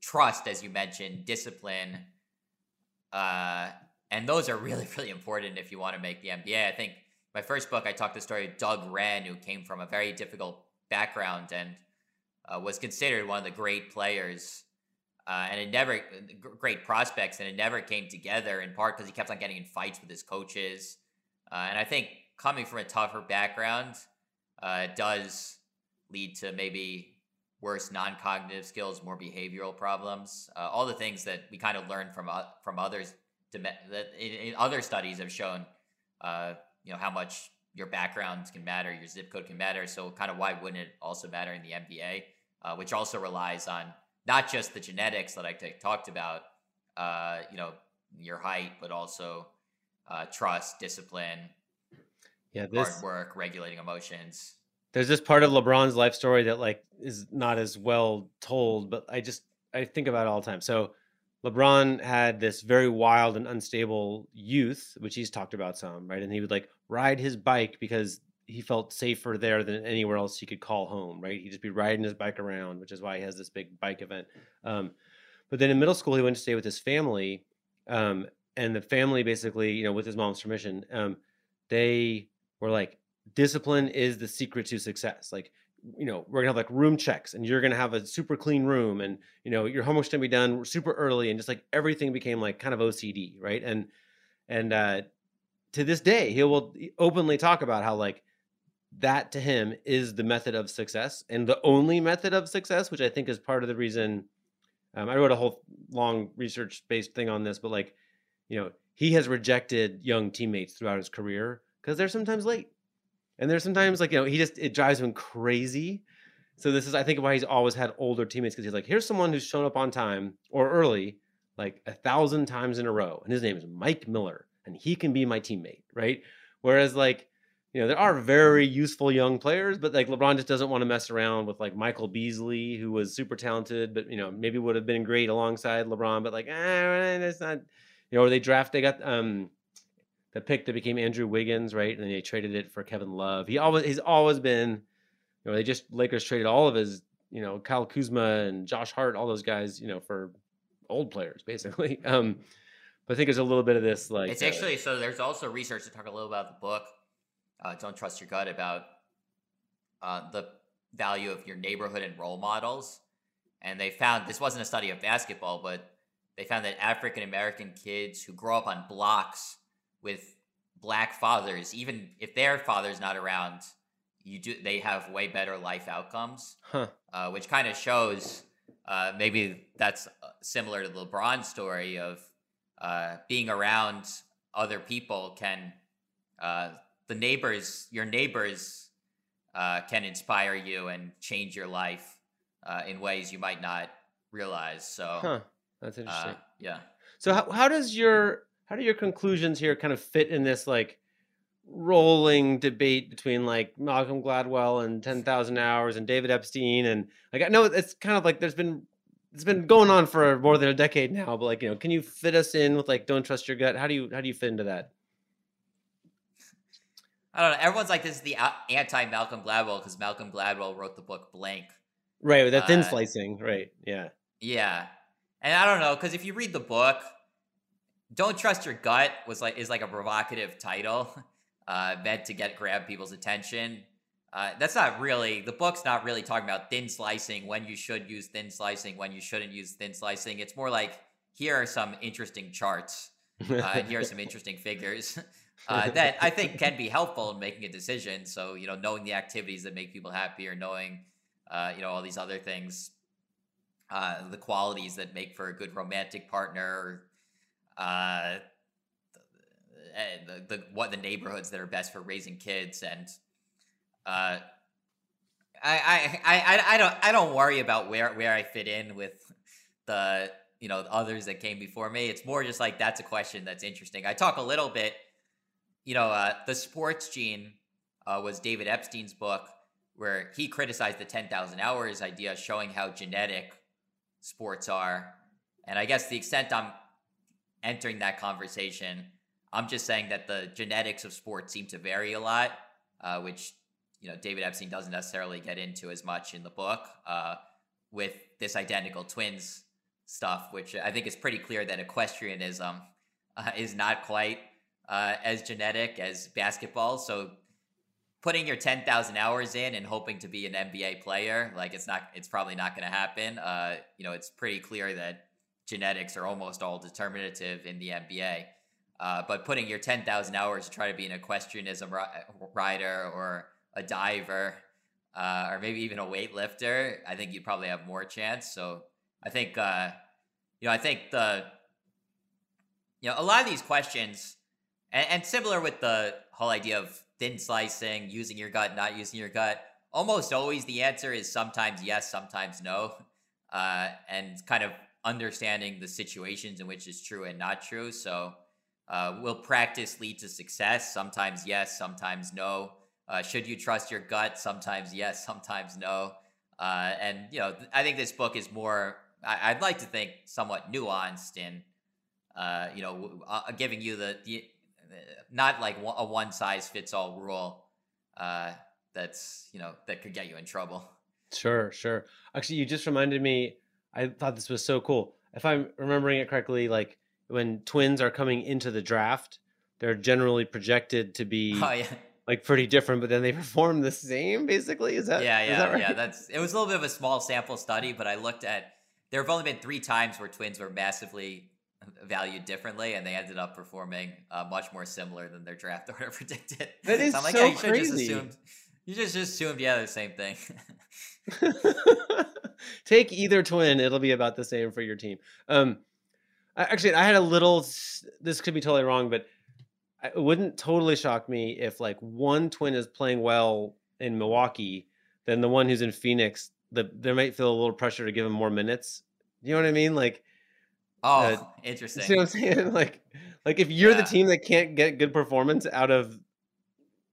trust as you mentioned discipline uh, and those are really really important if you want to make the NBA. i think my first book i talked the story of doug wrenn who came from a very difficult background and uh, was considered one of the great players uh, and it never great prospects and it never came together in part because he kept on getting in fights with his coaches uh, and i think coming from a tougher background uh, does lead to maybe worse non-cognitive skills, more behavioral problems, uh, all the things that we kind of learn from from others. That in, in, other studies have shown, uh, you know, how much your background can matter, your zip code can matter. So, kind of why wouldn't it also matter in the NBA, uh, which also relies on not just the genetics that I t- talked about, uh, you know, your height, but also uh, trust, discipline, yeah, this, hard work, regulating emotions. There's this part of LeBron's life story that like is not as well told, but I just I think about it all the time. So LeBron had this very wild and unstable youth, which he's talked about some, right? And he would like ride his bike because he felt safer there than anywhere else he could call home, right? He'd just be riding his bike around, which is why he has this big bike event. Um, but then in middle school, he went to stay with his family, um, and the family basically, you know, with his mom's permission, um, they were like discipline is the secret to success. Like, you know, we're gonna have like room checks and you're gonna have a super clean room and you know your homework's gonna be done super early and just like everything became like kind of OCD, right? And and uh to this day he will openly talk about how like that to him is the method of success and the only method of success, which I think is part of the reason um, I wrote a whole long research based thing on this, but like, you know, he has rejected young teammates throughout his career because they're sometimes late. And there's sometimes like, you know, he just, it drives him crazy. So this is, I think, why he's always had older teammates because he's like, here's someone who's shown up on time or early like a thousand times in a row. And his name is Mike Miller and he can be my teammate, right? Whereas like, you know, there are very useful young players, but like LeBron just doesn't want to mess around with like Michael Beasley, who was super talented, but you know, maybe would have been great alongside LeBron, but like, eh, it's not, you know, or they draft, they got, um, the pick that became Andrew Wiggins, right? And then they traded it for Kevin Love. He always he's always been, you know, they just Lakers traded all of his, you know, Kyle Kuzma and Josh Hart, all those guys, you know, for old players basically. Um, but I think there's a little bit of this like it's actually uh, so. There's also research to talk a little about the book. Uh, Don't trust your gut about uh, the value of your neighborhood and role models. And they found this wasn't a study of basketball, but they found that African American kids who grow up on blocks with black fathers, even if their father's not around, you do they have way better life outcomes, huh. uh, which kind of shows uh, maybe that's uh, similar to the LeBron story of uh, being around other people can uh, the neighbors your neighbors uh, can inspire you and change your life in ways you might not realize. So huh. that's interesting. yeah. So how, how does your how do your conclusions here kind of fit in this like rolling debate between like Malcolm Gladwell and 10,000 hours and David Epstein and like I know it's kind of like there's been it's been going on for more than a decade now but like you know can you fit us in with like don't trust your gut how do you how do you fit into that I don't know. Everyone's like this is the anti Malcolm Gladwell because Malcolm Gladwell wrote the book Blink. Right, with that thin uh, slicing. Right. Yeah. Yeah, and I don't know because if you read the book, "Don't Trust Your Gut" was like is like a provocative title, uh, meant to get grab people's attention. Uh, that's not really the book's not really talking about thin slicing when you should use thin slicing when you shouldn't use thin slicing. It's more like here are some interesting charts uh, and here are some interesting figures uh, that I think can be helpful in making a decision. So you know, knowing the activities that make people happy, or knowing uh, you know all these other things, uh, the qualities that make for a good romantic partner. Uh, the, the what the neighborhoods that are best for raising kids and uh, I, I, I, I don't I don't worry about where where I fit in with the you know others that came before me. It's more just like that's a question that's interesting. I talk a little bit, you know, uh, the sports gene uh, was David Epstein's book where he criticized the ten thousand hours idea, showing how genetic sports are. And I guess the extent I'm entering that conversation, I'm just saying that the genetics of sports seem to vary a lot, uh, which you know David Epstein doesn't necessarily get into as much in the book uh, with this identical twins stuff, which I think is pretty clear that equestrianism uh, is not quite uh, as genetic as basketball. So putting your 10,000 hours in and hoping to be an NBA player, like it's not, it's probably not going to happen. Uh, you know, it's pretty clear that genetics are almost all determinative in the NBA. Uh, but putting your 10,000 hours to try to be an equestrianism ri- rider or a diver, uh, or maybe even a weightlifter, I think you'd probably have more chance. So I think, uh, you know, I think the, you know, a lot of these questions, and, and similar with the whole idea of thin slicing, using your gut, not using your gut, almost always the answer is sometimes yes, sometimes no. Uh, and kind of understanding the situations in which it's true and not true. So, uh, will practice lead to success? Sometimes yes, sometimes no. Uh, should you trust your gut? Sometimes yes, sometimes no. Uh, and you know, I think this book is more. I, would like to think somewhat nuanced in, uh, you know, uh, giving you the, the not like a one size fits all rule. Uh, that's you know that could get you in trouble. Sure, sure. Actually, you just reminded me. I thought this was so cool. If I'm remembering it correctly, like when twins are coming into the draft, they're generally projected to be oh, yeah like pretty different, but then they perform the same. Basically, is that yeah, yeah, that right? yeah? That's it was a little bit of a small sample study, but I looked at there have only been three times where twins were massively valued differently, and they ended up performing uh, much more similar than their draft order predicted. That is so, like, so yeah, you crazy. Just assumed, you just assumed, yeah, the same thing. Take either twin; it'll be about the same for your team. Um, I, actually, I had a little. This could be totally wrong, but it wouldn't totally shock me if like one twin is playing well in Milwaukee, then the one who's in Phoenix, the they might feel a little pressure to give him more minutes. You know what I mean? Like, oh, uh, interesting. See what I'm saying? Like, like if you're yeah. the team that can't get good performance out of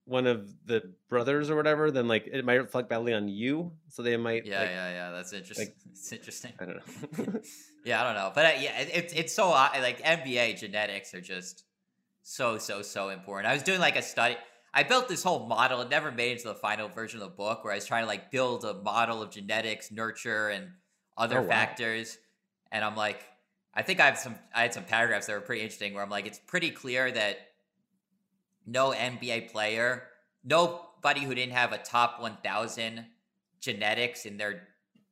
one of the brothers or whatever, then like it might reflect badly on you. So they might. Yeah, like, yeah, yeah. That's interesting. Like, it's interesting. I don't know. yeah, I don't know, but uh, yeah, it, it's it's so like NBA genetics are just so so so important. I was doing like a study. I built this whole model. It never made it to the final version of the book where I was trying to like build a model of genetics, nurture, and other oh, wow. factors. And I'm like, I think I have some. I had some paragraphs that were pretty interesting where I'm like, it's pretty clear that no NBA player, nobody who didn't have a top 1,000 genetics in their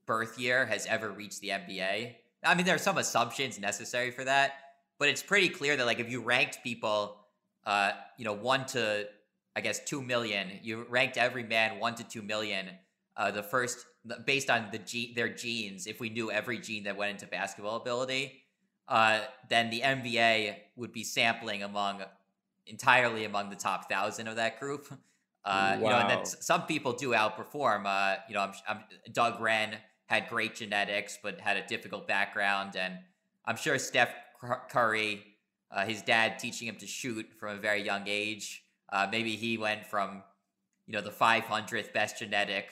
birth year has ever reached the NBA. I mean, there are some assumptions necessary for that, but it's pretty clear that like if you ranked people, uh, you know, one to I guess two million, you ranked every man one to two million. Uh, the first based on the their genes, if we knew every gene that went into basketball ability, uh, then the NBA would be sampling among entirely among the top thousand of that group. Uh, wow. You know, and then some people do outperform. Uh, you know, I'm, I'm, Doug Wrenn had great genetics, but had a difficult background, and I'm sure Steph Curry, uh, his dad teaching him to shoot from a very young age. Uh, maybe he went from, you know, the 500th best genetic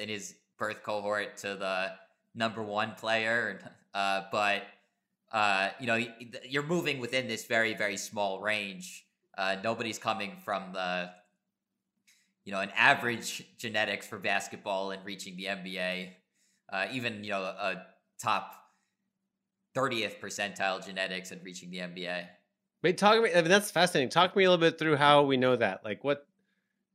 in his birth cohort to the number one player. Uh, but, uh, you know, you're moving within this very, very small range. Uh, nobody's coming from the, you know an average genetics for basketball and reaching the NBA, uh, even you know a top 30th percentile genetics and reaching the NBA. Wait, talk me. I mean, that's fascinating. Talk to me a little bit through how we know that. Like, what?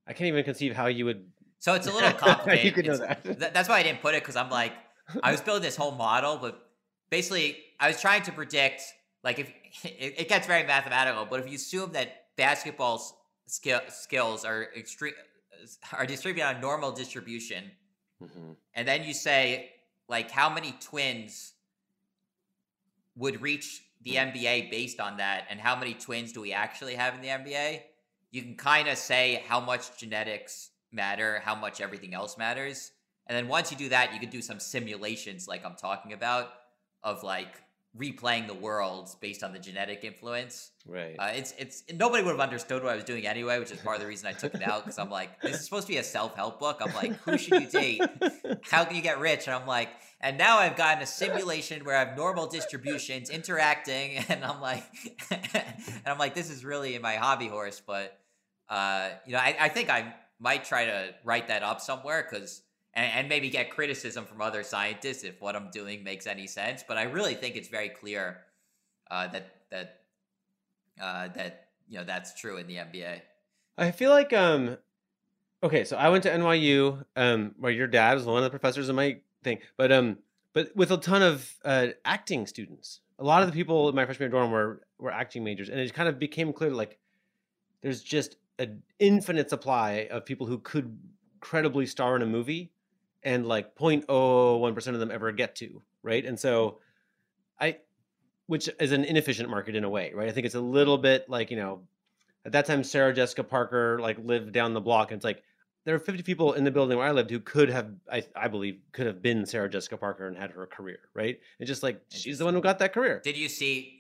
I can't even conceive how you would. So it's a little complicated. you could know that. th- that's why I didn't put it because I'm like, I was building this whole model, but basically, I was trying to predict like if it, it gets very mathematical, but if you assume that basketball's skill, skills are extreme are distributed on normal distribution, Mhm. and then you say like how many twins would reach the NBA based on that, and how many twins do we actually have in the NBA? You can kind of say how much genetics matter, how much everything else matters, and then once you do that, you can do some simulations like I'm talking about of like replaying the world based on the genetic influence. Right. Uh, it's it's nobody would have understood what I was doing anyway, which is part of the reason I took it out because I'm like, this is supposed to be a self help book. I'm like, who should you date? How can you get rich? And I'm like, and now I've gotten a simulation where I have normal distributions interacting, and I'm like, and I'm like, this is really my hobby horse. But uh, you know, I, I think I might try to write that up somewhere because. And, and maybe get criticism from other scientists if what I'm doing makes any sense. But I really think it's very clear uh, that that uh, that you know that's true in the NBA. I feel like um okay, so I went to NYU, um, where your dad was one of the professors in my thing, but um, but with a ton of uh, acting students. A lot of the people in my freshman dorm were were acting majors, and it kind of became clear like there's just an infinite supply of people who could credibly star in a movie, and like 0.01 percent of them ever get to, right? And so, I, which is an inefficient market in a way, right? I think it's a little bit like you know at that time sarah jessica parker like lived down the block and it's like there are 50 people in the building where i lived who could have i, I believe could have been sarah jessica parker and had her career right it's just like she's the one who got that career Did you see?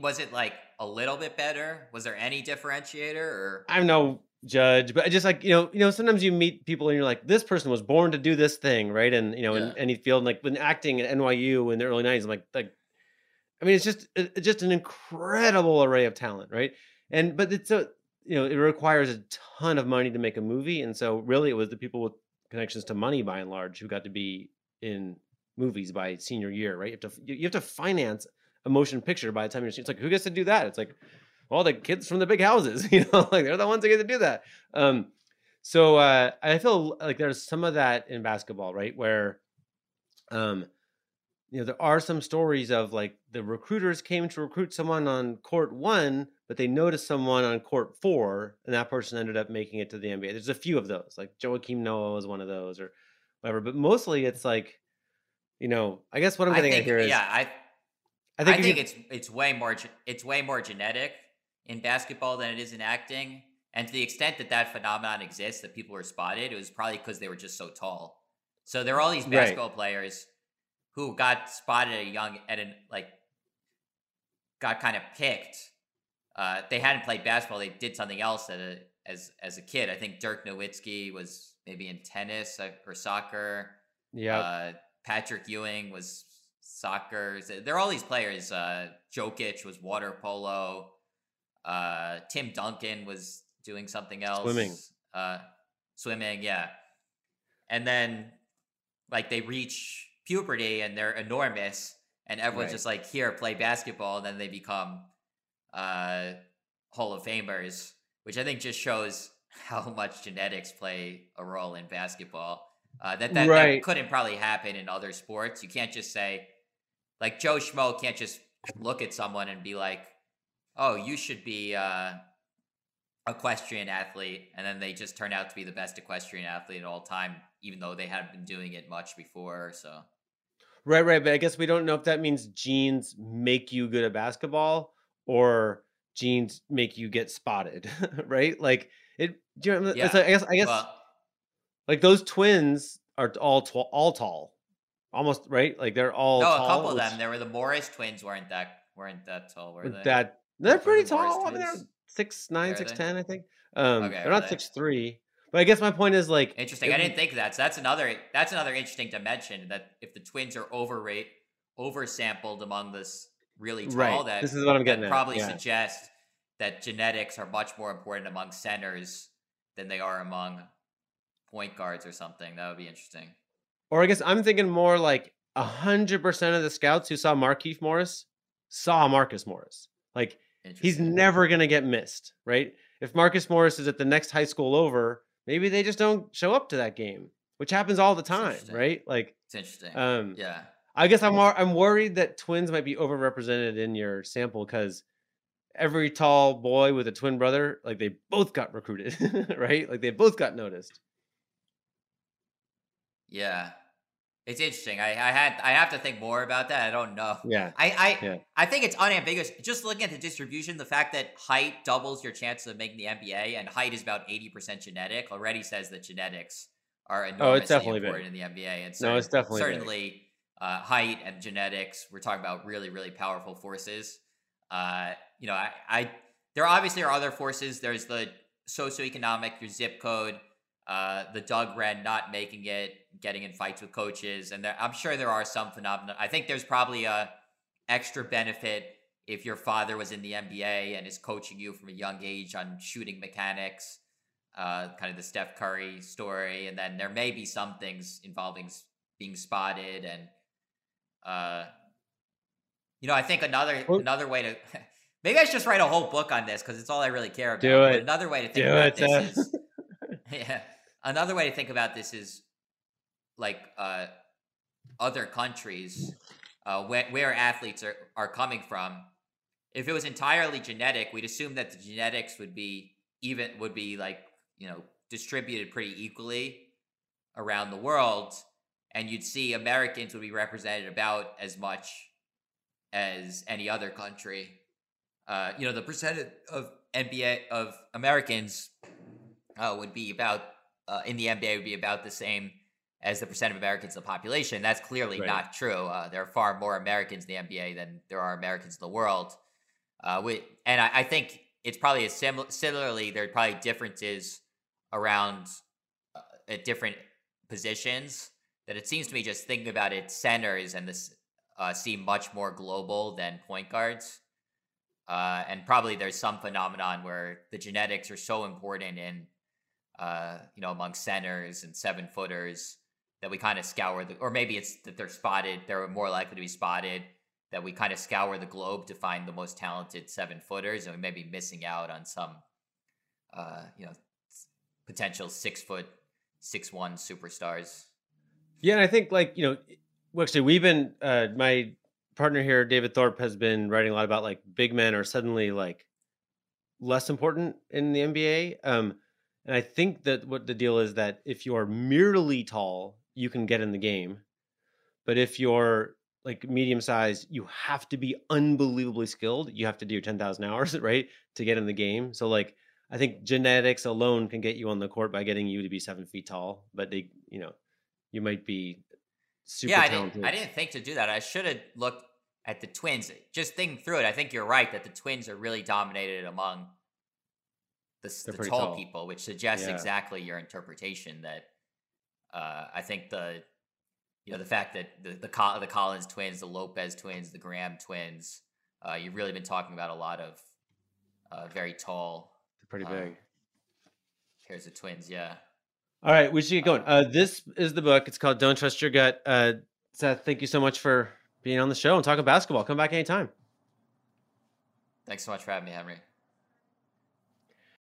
Was it like a little bit better? Was there any differentiator or? i'm no judge but I just like you know you know sometimes you meet people and you're like this person was born to do this thing right? And you know Yeah. in any field like when acting at nyu in the early 90s i'm like like i mean it's just it's just an incredible array of talent right? And but it's a you know it requires a ton of money to make a movie and so really it was the people with connections to money by and large who got to be in movies by senior year right? You have to you you have to finance a motion picture by the time you're it's like who gets to do that? It's like well the kids from the big houses you know like they're the ones that get to do that. Um so uh i feel like there's some of that in basketball right where um you know there are some stories of like the recruiters came to recruit someone on court one but they noticed someone on court four and that person ended up making it to the nba there's a few of those like joakim noah was one of those or whatever but mostly it's like you know i guess what i'm I getting think at here is yeah, I i I think, think, you- it's it's way more it's way more genetic in basketball than it is in acting. And to the extent that that phenomenon exists, that people were spotted, it was probably because they were just so tall. So there are all these Right. basketball players who got spotted at a young at an like got kind of picked. Uh, they hadn't played basketball; they did something else at a, as as a kid. I think Dirk Nowitzki was maybe in tennis uh, or soccer. yeah Uh, Patrick Ewing was soccer. There are all these players. Uh, Jokic was water polo. Uh, Tim Duncan was doing something else. Swimming. Uh, swimming, yeah. And then, like, they reach puberty and they're enormous, and everyone's Right. just like, "Here, play basketball," and then they become uh, Hall of Famers, which I think just shows how much genetics play a role in basketball. Uh, that, that, that couldn't probably happen in other sports. You can't just say, like Joe Schmo can't just look at someone and be like, "Oh, you should be uh, equestrian athlete," and then they just turn out to be the best equestrian athlete at all time, even though they hadn't been doing it much before. So Right, right. But I guess we don't know if that means genes make you good at basketball or genes make you get spotted, right? Like it. Do you know, Yeah. like- I guess. I guess well, like those twins are all tall, all tall, almost right. Like they're all no, tall. a couple of them. There were the Morris twins. weren't that weren't that tall? Were they? that they're pretty tall. I mean, they're six nine, six ten. I think. Um, Okay, they're not they? six three. But I guess my point is like Interesting. I didn't think of that. So that's another that's another interesting dimension that if the twins are overrate oversampled among this really tall, Right. that This is what I'm getting probably yeah. suggests that genetics are much more important among centers than they are among point guards or something. That would be interesting. Or I guess I'm thinking more like hundred percent of the scouts who saw Markieff Morris saw Marcus Morris. Like he's never gonna get missed, right? If Marcus Morris is at the next high school over, maybe they just don't show up to that game, which happens all the time, right? Like it's interesting. Um, yeah. I guess I'm I'm worried that twins might be overrepresented in your sample because every tall boy with a twin brother, like they both got recruited, right? Like they both got noticed. Yeah. It's interesting. I, I had I have to think more about that. I don't know. Yeah. I I, yeah. I think it's unambiguous. Just looking at the distribution, the fact that height doubles your chances of making the NBA and height is about eighty percent genetic already says that genetics are enormously oh, it's definitely important big. in the NBA. And no, it's definitely certainly uh, height and genetics. We're talking about really really powerful forces. Uh, you know, I, I there obviously are other forces. There's the socioeconomic, your zip code uh, the Doug Wrenn not making it, getting in fights with coaches, and there, I'm sure there are some phenomena. I think there's probably a extra benefit if your father was in the NBA and is coaching you from a young age on shooting mechanics, uh, kind of the Steph Curry story, and then there may be some things involving being spotted and, uh, you know, I think another another way to maybe I should just write a whole book on this because it's all I really care about. Do it. another way to think do about it, this uh... is yeah another way to think about this is like uh, other countries uh, where, where athletes are, are coming from. If it was entirely genetic, we'd assume that the genetics would be even would be like you know distributed pretty equally around the world, and you'd see Americans would be represented about as much as any other country. Uh, you know, the percentage of NBA of Americans uh, would be about uh, in the NBA would be about the same as the percent of Americans in the population. That's clearly right. not true. Uh, there are far more Americans in the NBA than there are Americans in the world. Uh, we, and I, I, think it's probably a sim- similarly there are probably differences around uh, at different positions. That it seems to me just thinking about it, centers and this uh, seem much more global than point guards. Uh, and probably there's some phenomenon where the genetics are so important in uh, you know, among centers and seven footers that we kind of scour the, or maybe it's that they're spotted, they're more likely to be spotted, that we kind of scour the globe to find the most talented seven footers, and we may be missing out on some, uh, you know, potential six foot, six one superstars. Yeah, and I think like you know, actually we've been uh, my partner here, David Thorpe, has been writing a lot about like big men are suddenly like less important in the NBA. Um, and I think that what the deal is that if you are merely tall, you can get in the game. But if you're like medium size, you have to be unbelievably skilled. You have to do your 10,000 hours, right? To get in the game. So, like, I think genetics alone can get you on the court by getting you to be seven feet tall. But they, you know, you might be super yeah, I talented. Didn't, I didn't think to do that. I should have looked at the twins. Just thinking through it, I think you're right that the twins are really dominated among the, the tall, tall, people, which suggests yeah. exactly your interpretation that uh, I think the you know the fact that the the, Col- the Collins twins, the Lopez twins, the Graham twins, uh, you've really been talking about a lot of uh, very tall, They're pretty um, big pairs of twins. Yeah. All right, we should get going. Uh, this is the book. It's called "Don't Trust Your Gut." Uh, Seth, thank you so much for being on the show and talking basketball. Come back anytime. Thanks so much for having me, Henry.